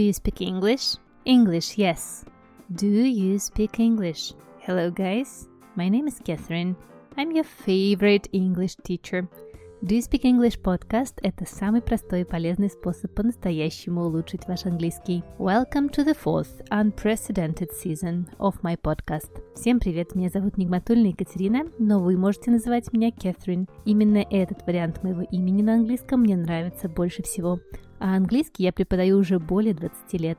Do you speak English? English, yes. Do you speak English? Hello, guys. My name is Catherine. I'm your favorite English teacher. Do you speak English podcast – это самый простой и полезный способ по-настоящему улучшить ваш английский. Welcome to the fourth unprecedented season of my podcast. Всем привет, меня зовут Нигматульна Екатерина, но вы можете называть меня Кэтрин. Именно этот вариант моего имени на английском мне нравится больше всего. А английский я преподаю уже более 20 лет.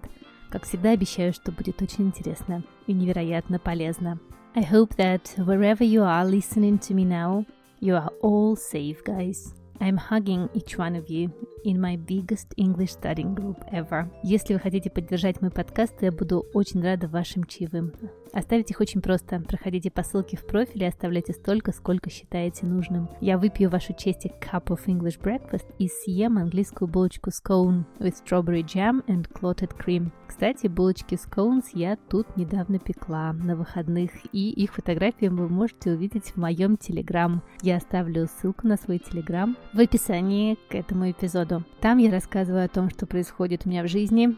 Как всегда обещаю, что будет очень интересно и невероятно полезно. I hope that wherever you are listening to me now, You are all safe, guys. I'm hugging each one of you in my biggest English studying group ever. Если вы хотите поддержать мой подкаст, я буду очень рада вашим чаевым. Оставить их очень просто. Проходите по ссылке в профиле и оставляйте столько, сколько считаете нужным. Я выпью вашу честь cup of English breakfast и съем английскую булочку scone with strawberry jam and clotted cream. Кстати, булочки scones я тут недавно пекла на выходных, и их фотографии вы можете увидеть в моем телеграм. Я оставлю ссылку на свой телеграм в описании к этому эпизоду. Там я рассказываю о том, что происходит у меня в жизни,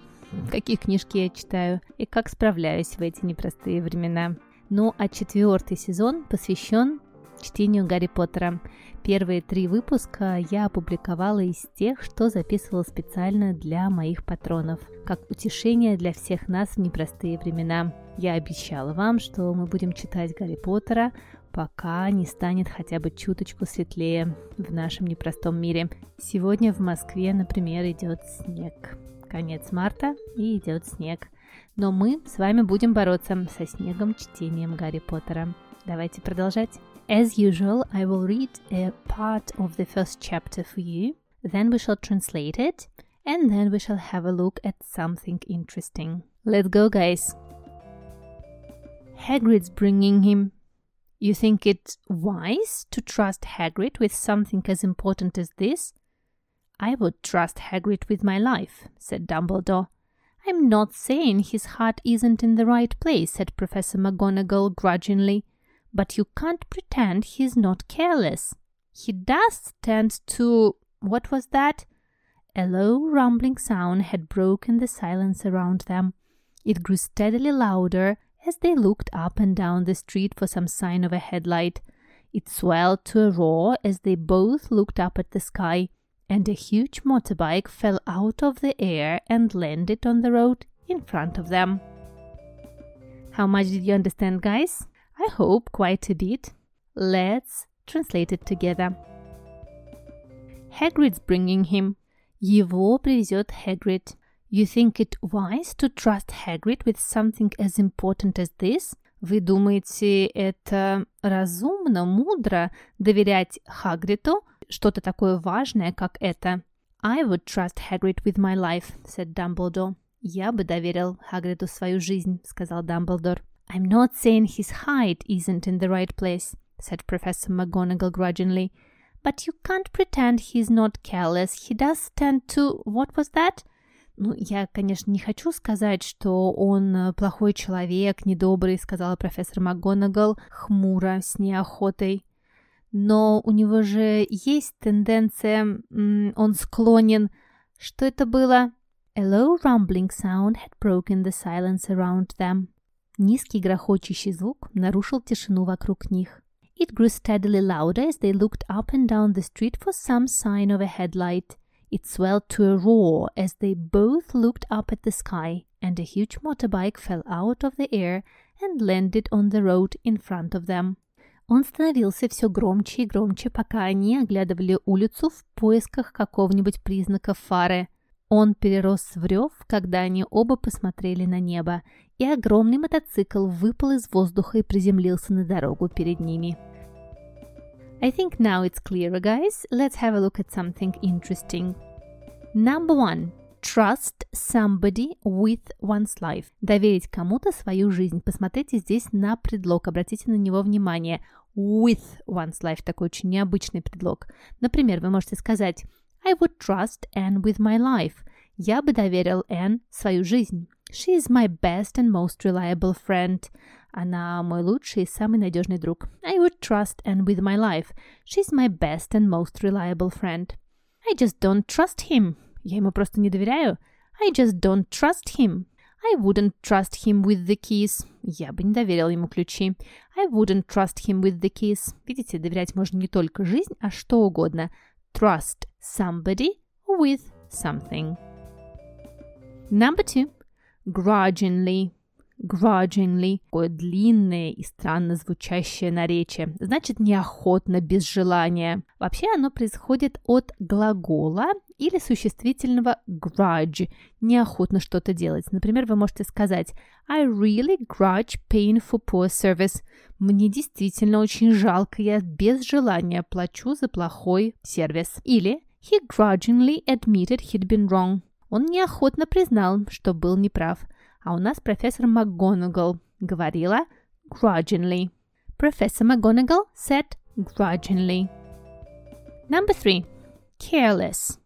какие книжки я читаю и как справляюсь в эти непростые времена. Ну а четвертый сезон посвящен чтению Гарри Поттера. Первые три выпуска я опубликовала из тех, что записывала специально для моих патронов, как утешение для всех нас в непростые времена. Я обещала вам, что мы будем читать Гарри Поттера, пока не станет хотя бы чуточку светлее в нашем непростом мире. Сегодня в Москве, например, идет снег. Конец марта и идет снег. Но мы с вами будем бороться со снегом чтением Гарри Поттера. Давайте продолжать. As usual, I will read a part of the first chapter for you, then we shall translate it, and then we shall have a look at something interesting. Let's go, guys! Hagrid's bringing him. You think it wise to trust Hagrid with something as important as this? I would trust Hagrid with my life, said Dumbledore. I'm not saying his heart isn't in the right place, said Professor McGonagall grudgingly. But you can't pretend he's not careless. He does tend to. What was that? A low rumbling sound had broken the silence around them. It grew steadily louder as they looked up and down the street for some sign of a headlight. It swelled to a roar as they both looked up at the sky, and a huge motorbike fell out of the air and landed on the road in front of them. How much did you understand, guys? I hope quite a bit. Let's translate it together. Hagrid's bringing him. Его привезет Hagrid. You think it wise to trust Hagrid with something as important as this? Вы думаете, это разумно, мудро доверять Хагриду что-то такое важное, как это? I would trust Hagrid with my life, said Dumbledore. Я бы доверил Хагриду свою жизнь, сказал Дамблдор. I'm not saying his height isn't in the right place, said Professor McGonagall grudgingly. But you can't pretend he's not careless. He does tend to... What was that? Ну, я, конечно, не хочу сказать, что он плохой человек, недобрый, сказала профессор МакГонагал хмуро, с неохотой. Но у него же есть тенденция, он склонен... Что это было? A low rumbling sound had broken the silence around them. Низкий грохочущий звук нарушил тишину вокруг них. It grew steadily louder as they looked up and down the street for some sign of a headlight. It swelled to a roar as they both looked up at the sky, and a huge motorbike fell out of the air and landed on the road in front of them. Он становился все громче и громче, пока они оглядывали улицу в поисках какого-нибудь признака фары. Он перерос в рев, когда они оба посмотрели на небо, и огромный мотоцикл выпал из воздуха и приземлился на дорогу перед ними. I think now it's clearer, guys. Let's have a look at something interesting. Number one. Trust somebody with one's life. Доверить кому-то свою жизнь. Посмотрите здесь на предлог, обратите на него внимание. With one's life – такой очень необычный предлог. Например, вы можете сказать I would trust Anne with my life. Я бы доверил Anne свою жизнь. She is my best and most reliable friend. Она мой лучший и самый надежный друг. I would trust Anne with my life. She's my best and most reliable friend. I just don't trust him. Я ему просто не доверяю. I just don't trust him. I wouldn't trust him with the keys. Я бы не доверил ему ключи. I wouldn't trust him with the keys. Видите, доверять можно не только жизнь, а что угодно. Trust somebody with something. Number two. Grudgingly. Grudgingly. Такое длинное и странно звучащее наречие. Значит, неохотно, без желания. Вообще оно происходит от глагола или существительного grudge – неохотно что-то делать. Например, вы можете сказать I really grudge paying for poor service. Мне действительно очень жалко, я без желания плачу за плохой сервис. Или He grudgingly admitted he'd been wrong. Он неохотно признал, что был неправ. А у нас профессор МакГонагал говорила grudgingly. Professor McGonagall said grudgingly. Number three. Careless.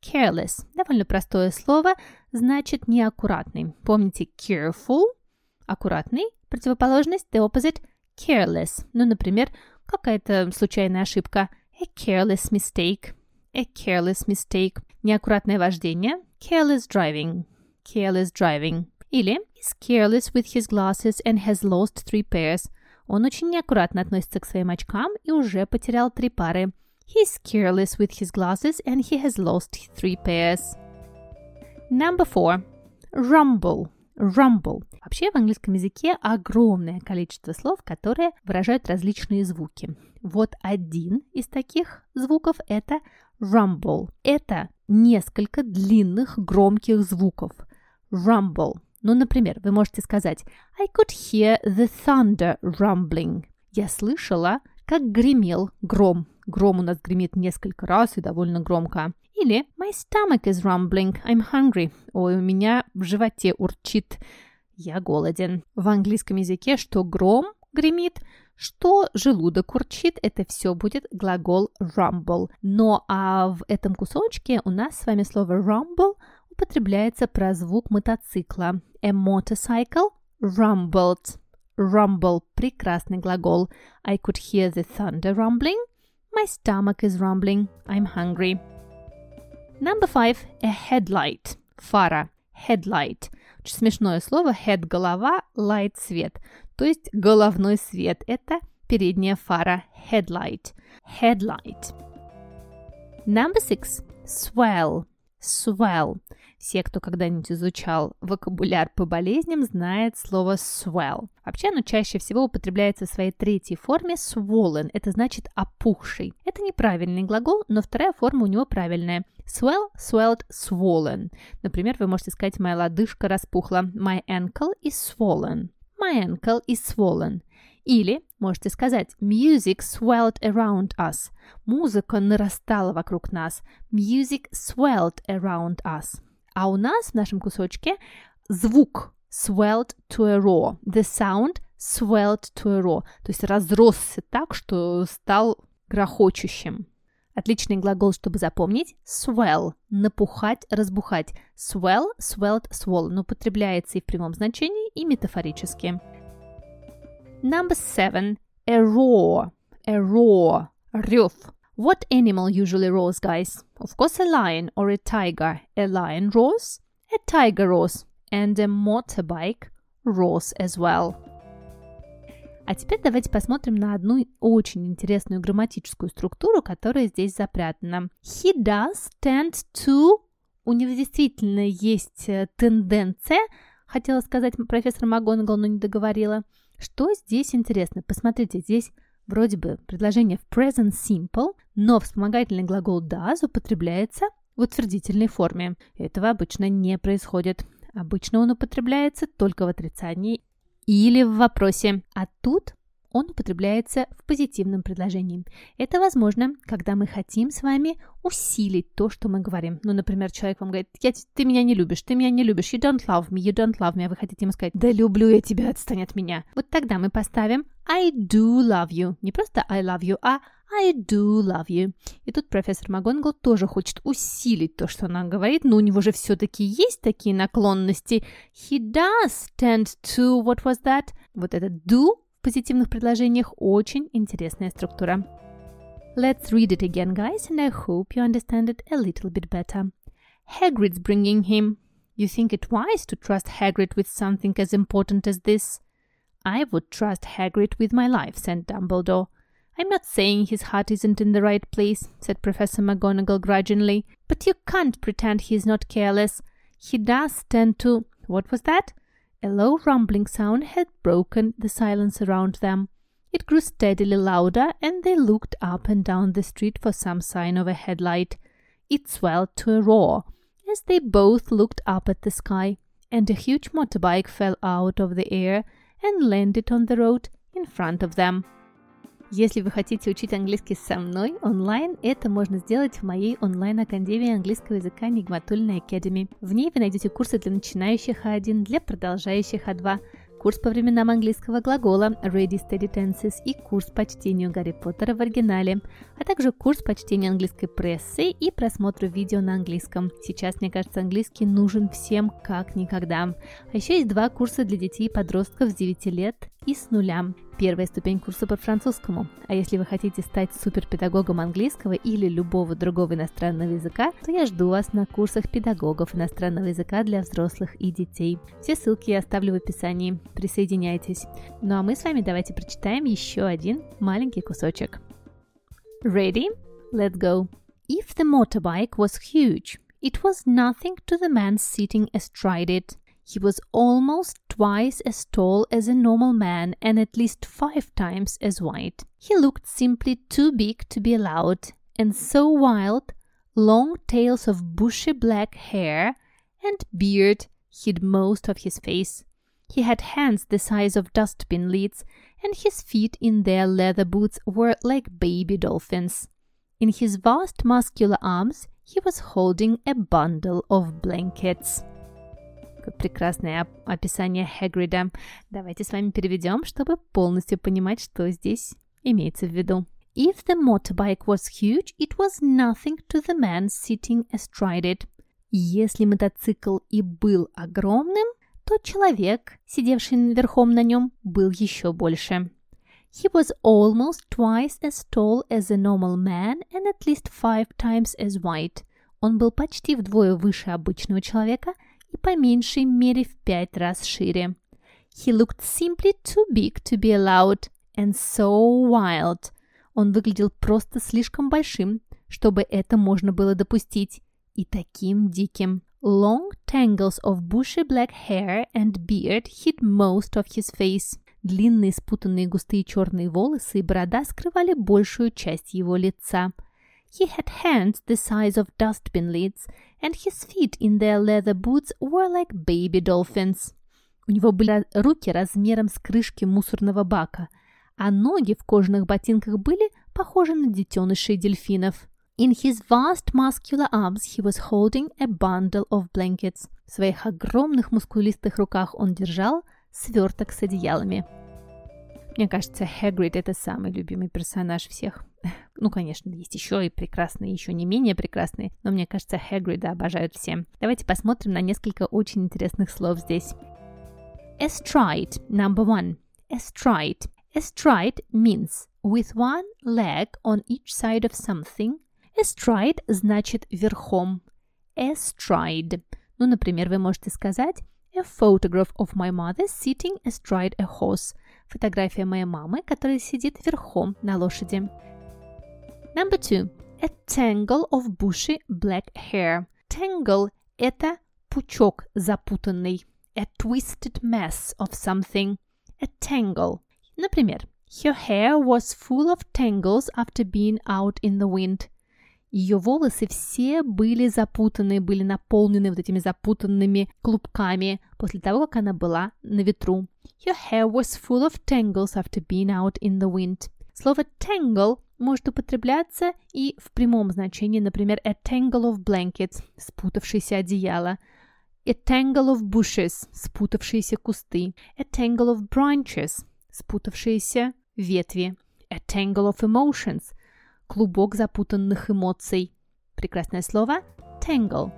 Careless – довольно простое слово, значит неаккуратный. Помните careful – аккуратный, противоположность the opposite – careless. Ну, например, какая-то случайная ошибка – a careless mistake. A careless mistake. Неаккуратное вождение – careless driving. Careless driving. Или is careless with his glasses and has lost three pairs. Он очень неаккуратно относится к своим очкам и уже потерял три пары. He's careless with his glasses and he has lost three pairs. Number four. Rumble. Rumble. Вообще в английском языке огромное количество слов, которые выражают различные звуки. Вот один из таких звуков – это rumble. Это несколько длинных громких звуков. Rumble. Ну, например, вы можете сказать I could hear the thunder rumbling. Я слышала, как гремел гром. Гром у нас гремит несколько раз и довольно громко. Или My stomach is rumbling, I'm hungry. Ой, у меня в животе урчит, я голоден. В английском языке что гром гремит, что желудок урчит, это все будет глагол rumble. Но а в этом кусочке у нас с вами слово rumble употребляется про звук мотоцикла. A motorcycle rumbled. Rumble – прекрасный глагол. I could hear the thunder rumbling. My stomach is rumbling. I'm hungry. Number five – a headlight. Фара. Headlight. Очень смешное слово. Head – голова, light – свет. То есть головной свет. Это передняя фара. Headlight. Headlight. Number six – swell. Swell. Все, кто когда-нибудь изучал вокабуляр по болезням, знает слово swell. Вообще оно чаще всего употребляется в своей третьей форме swollen. Это значит опухший. Это неправильный глагол, но вторая форма у него правильная. Swell, swelled, swollen. Например, вы можете сказать «моя лодыжка распухла». My ankle is swollen. My ankle is swollen. Или можете сказать Music swelled around us. Музыка нарастала вокруг нас. Music swelled around us. А у нас в нашем кусочке звук swelled to a roar. The sound swelled to a roar. То есть разросся так, что стал грохочущим. Отличный глагол, чтобы запомнить. Swell – напухать, разбухать. Swell, swelled, swollen употребляется и в прямом значении, и метафорически. Number seven. A roar. A roar. Рев. What animal usually roars, guys? Of course, a lion or a tiger. A lion roars, a tiger roars, and a motorbike roars as well. А теперь давайте посмотрим на одну очень интересную грамматическую структуру, которая здесь запрятана. He does tend to... У него действительно есть тенденция, хотела сказать профессор МакГонагал, но не договорила. Что здесь интересно? Посмотрите, здесь Вроде бы предложение в present simple, но вспомогательный глагол does употребляется в утвердительной форме. Этого обычно не происходит. Обычно он употребляется только в отрицании или в вопросе. А тут он употребляется в позитивном предложении. Это возможно, когда мы хотим с вами усилить то, что мы говорим. Ну, например, человек вам говорит, я, ты меня не любишь, ты меня не любишь, you don't love me, you don't love me, а вы хотите ему сказать, да люблю я тебя, отстань от меня. Вот тогда мы поставим I do love you. Не просто I love you, а I do love you. И тут профессор Магонгл тоже хочет усилить то, что она говорит, но у него же все-таки есть такие наклонности. He does tend to, what was that? Вот это do в позитивных предложениях очень интересная структура. Let's read it again, guys, and I hope you understand it a little bit better. Hagrid's bringing him. You think it wise to trust Hagrid with something as important as this? I would trust Hagrid with my life, said Dumbledore. I'm not saying his heart isn't in the right place, said Professor McGonagall grudgingly, but you can't pretend he's not careless. He does tend to. What was that? A low rumbling sound had broken the silence around them. It grew steadily louder, and they looked up and down the street for some sign of a headlight. It swelled to a roar as they both looked up at the sky, and a huge motorbike fell out of the air and landed on the road in front of them. Если вы хотите учить английский со мной онлайн, это можно сделать в моей онлайн-академии английского языка Нигматульной Academy. В ней вы найдете курсы для начинающих А1, для продолжающих А2, курс по временам английского глагола Ready Steady Tenses и курс по чтению Гарри Поттера в оригинале, а также курс по чтению английской прессы и просмотру видео на английском. Сейчас, мне кажется, английский нужен всем как никогда. А еще есть два курса для детей и подростков с 9 лет и с нуля. Первая ступень курса по французскому. А если вы хотите стать суперпедагогом английского или любого другого иностранного языка, то я жду вас на курсах педагогов иностранного языка для взрослых и детей. Все ссылки я оставлю в описании. Присоединяйтесь. Ну а мы с вами давайте прочитаем еще один маленький кусочек. Ready? Let's go. If the motorbike was huge, it was nothing to the man sitting astride it. He was almost twice as tall as a normal man and at least five times as wide. He looked simply too big to be allowed, and so wild, long tails of bushy black hair and beard hid most of his face. He had hands the size of dustbin lids, and his feet in their leather boots were like baby dolphins. In his vast muscular arms, he was holding a bundle of blankets. Прекрасное описание Хагрида. Давайте с вами переведем, чтобы полностью понимать, что здесь имеется в виду. If the motorbike was huge, it was nothing to the man sitting astride it. Если мотоцикл и был огромным, то человек, сидевший верхом на нем, был еще больше. He was almost twice as tall as a normal man and at least five times as wide. Он был почти вдвое выше обычного человека и по меньшей мере в пять раз шире. He looked simply too big to be allowed and so wild. Он выглядел просто слишком большим, чтобы это можно было допустить, и таким диким. Long tangles of bushy black hair and beard hid most of his face. Длинные спутанные густые черные волосы и борода скрывали большую часть его лица – He had hands the size of dustbin lids, and his feet in their leather boots were like baby dolphins. У него были руки размером с крышки мусорного бака, а ноги в кожаных ботинках были похожи на детенышей дельфинов. In his vast muscular arms he was holding a bundle of blankets. В своих огромных мускулистых руках он держал сверток с одеялами. Мне кажется, Хагрид – это самый любимый персонаж всех. Ну, конечно, есть еще и прекрасные, еще не менее прекрасные, но мне кажется, Хагрида обожают все. Давайте посмотрим на несколько очень интересных слов здесь. Astride, number one. Astride. Astride means with one leg on each side of something. Astride значит верхом. Astride. Ну, например, вы можете сказать A photograph of my mother sitting astride a horse. Фотография моей мамы, которая сидит верхом на лошади. Number two. A tangle of bushy black hair. Tangle – это пучок запутанный. A twisted mess of something. A tangle. Например, Her hair was full of tangles after being out in the wind. Ее волосы все были запутаны, были наполнены вот этими запутанными клубками после того, как она была на ветру. Her hair was full of tangles after being out in the wind. Слово tangle может употребляться и в прямом значении, например, a tangle of blankets – спутавшееся одеяло, a tangle of bushes – спутавшиеся кусты, a tangle of branches – спутавшиеся ветви, a tangle of emotions – клубок запутанных эмоций. Прекрасное слово – tangle.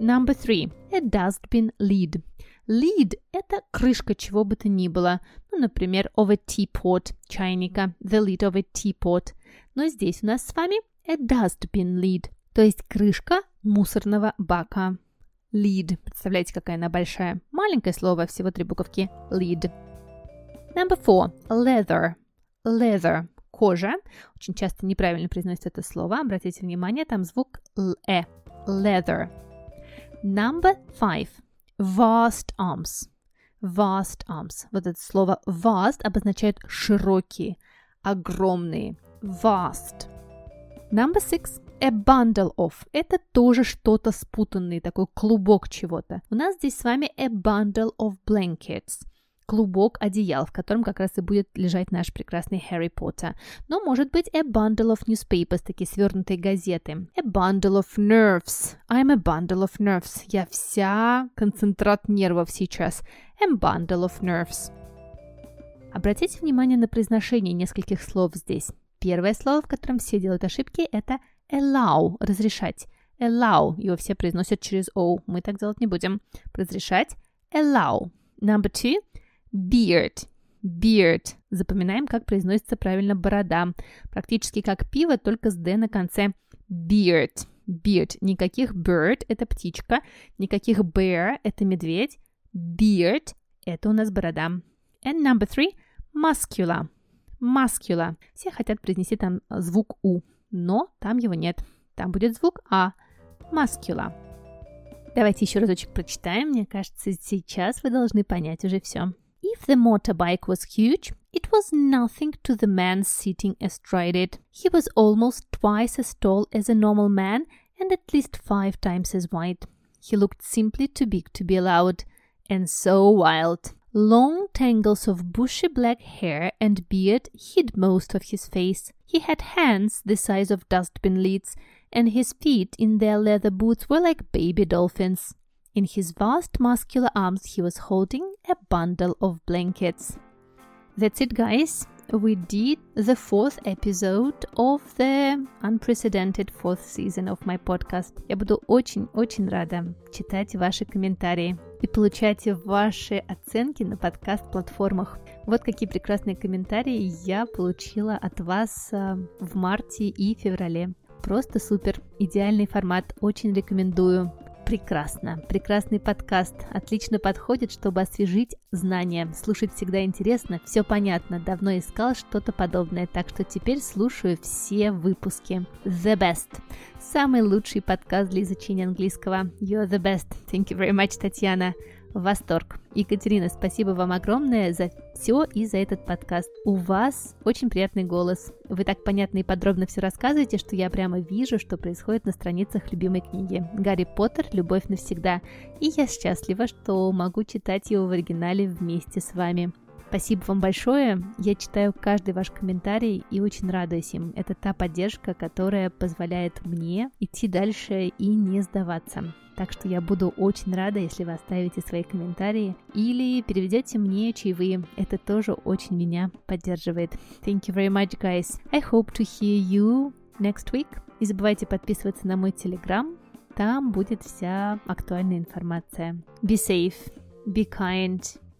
Number three. A dustbin lid. Lid – это крышка чего бы то ни было. Ну, например, of a teapot – чайника. The lid of a teapot. Но здесь у нас с вами a dustbin lid, то есть крышка мусорного бака. lead. Представляете, какая она большая. Маленькое слово, всего три буковки. Lead. Number four. Leather. Leather. Кожа. Очень часто неправильно произносится это слово. Обратите внимание, там звук «э». Leather. Number five. Vast arms. Vast arms. Вот это слово vast обозначает широкие, огромные. Vast. Number six. A bundle of. Это тоже что-то спутанное, такой клубок чего-то. У нас здесь с вами a bundle of blankets клубок одеял, в котором как раз и будет лежать наш прекрасный Harry Поттер. Но может быть a bundle of newspapers, такие свернутые газеты. A bundle of nerves. I'm a bundle of nerves. Я вся концентрат нервов сейчас. A bundle of nerves. Обратите внимание на произношение нескольких слов здесь. Первое слово, в котором все делают ошибки, это allow, разрешать. Allow, его все произносят через O, мы так делать не будем. Разрешать, allow. Number two, beard. Beard. Запоминаем, как произносится правильно борода. Практически как пиво, только с D на конце. Beard. Beard. Никаких bird – это птичка. Никаких bear – это медведь. Beard – это у нас борода. And number three – muscular. Muscular. Все хотят произнести там звук У, но там его нет. Там будет звук А. Muscular. Давайте еще разочек прочитаем. Мне кажется, сейчас вы должны понять уже все. If the motorbike was huge, it was nothing to the man sitting astride it. He was almost twice as tall as a normal man and at least five times as wide. He looked simply too big to be allowed, and so wild. Long tangles of bushy black hair and beard hid most of his face. He had hands the size of dustbin lids, and his feet in their leather boots were like baby dolphins. In his vast muscular arms, he was holding a bundle of blankets. That's it, guys. We did the fourth episode of the unprecedented fourth season of my podcast. Я буду очень-очень рада читать ваши комментарии и получать ваши оценки на подкаст-платформах. Вот какие прекрасные комментарии я получила от вас э, в марте и феврале. Просто супер, идеальный формат, очень рекомендую прекрасно. Прекрасный подкаст. Отлично подходит, чтобы освежить знания. Слушать всегда интересно, все понятно. Давно искал что-то подобное, так что теперь слушаю все выпуски. The best. Самый лучший подкаст для изучения английского. You're the best. Thank you very much, Татьяна восторг. Екатерина, спасибо вам огромное за все и за этот подкаст. У вас очень приятный голос. Вы так понятно и подробно все рассказываете, что я прямо вижу, что происходит на страницах любимой книги. Гарри Поттер «Любовь навсегда». И я счастлива, что могу читать его в оригинале вместе с вами. Спасибо вам большое. Я читаю каждый ваш комментарий и очень радуюсь им. Это та поддержка, которая позволяет мне идти дальше и не сдаваться. Так что я буду очень рада, если вы оставите свои комментарии или переведете мне чаевые. Это тоже очень меня поддерживает. Thank you very much, guys. I hope to hear you next week. Не забывайте подписываться на мой телеграм. Там будет вся актуальная информация. Be safe, be kind,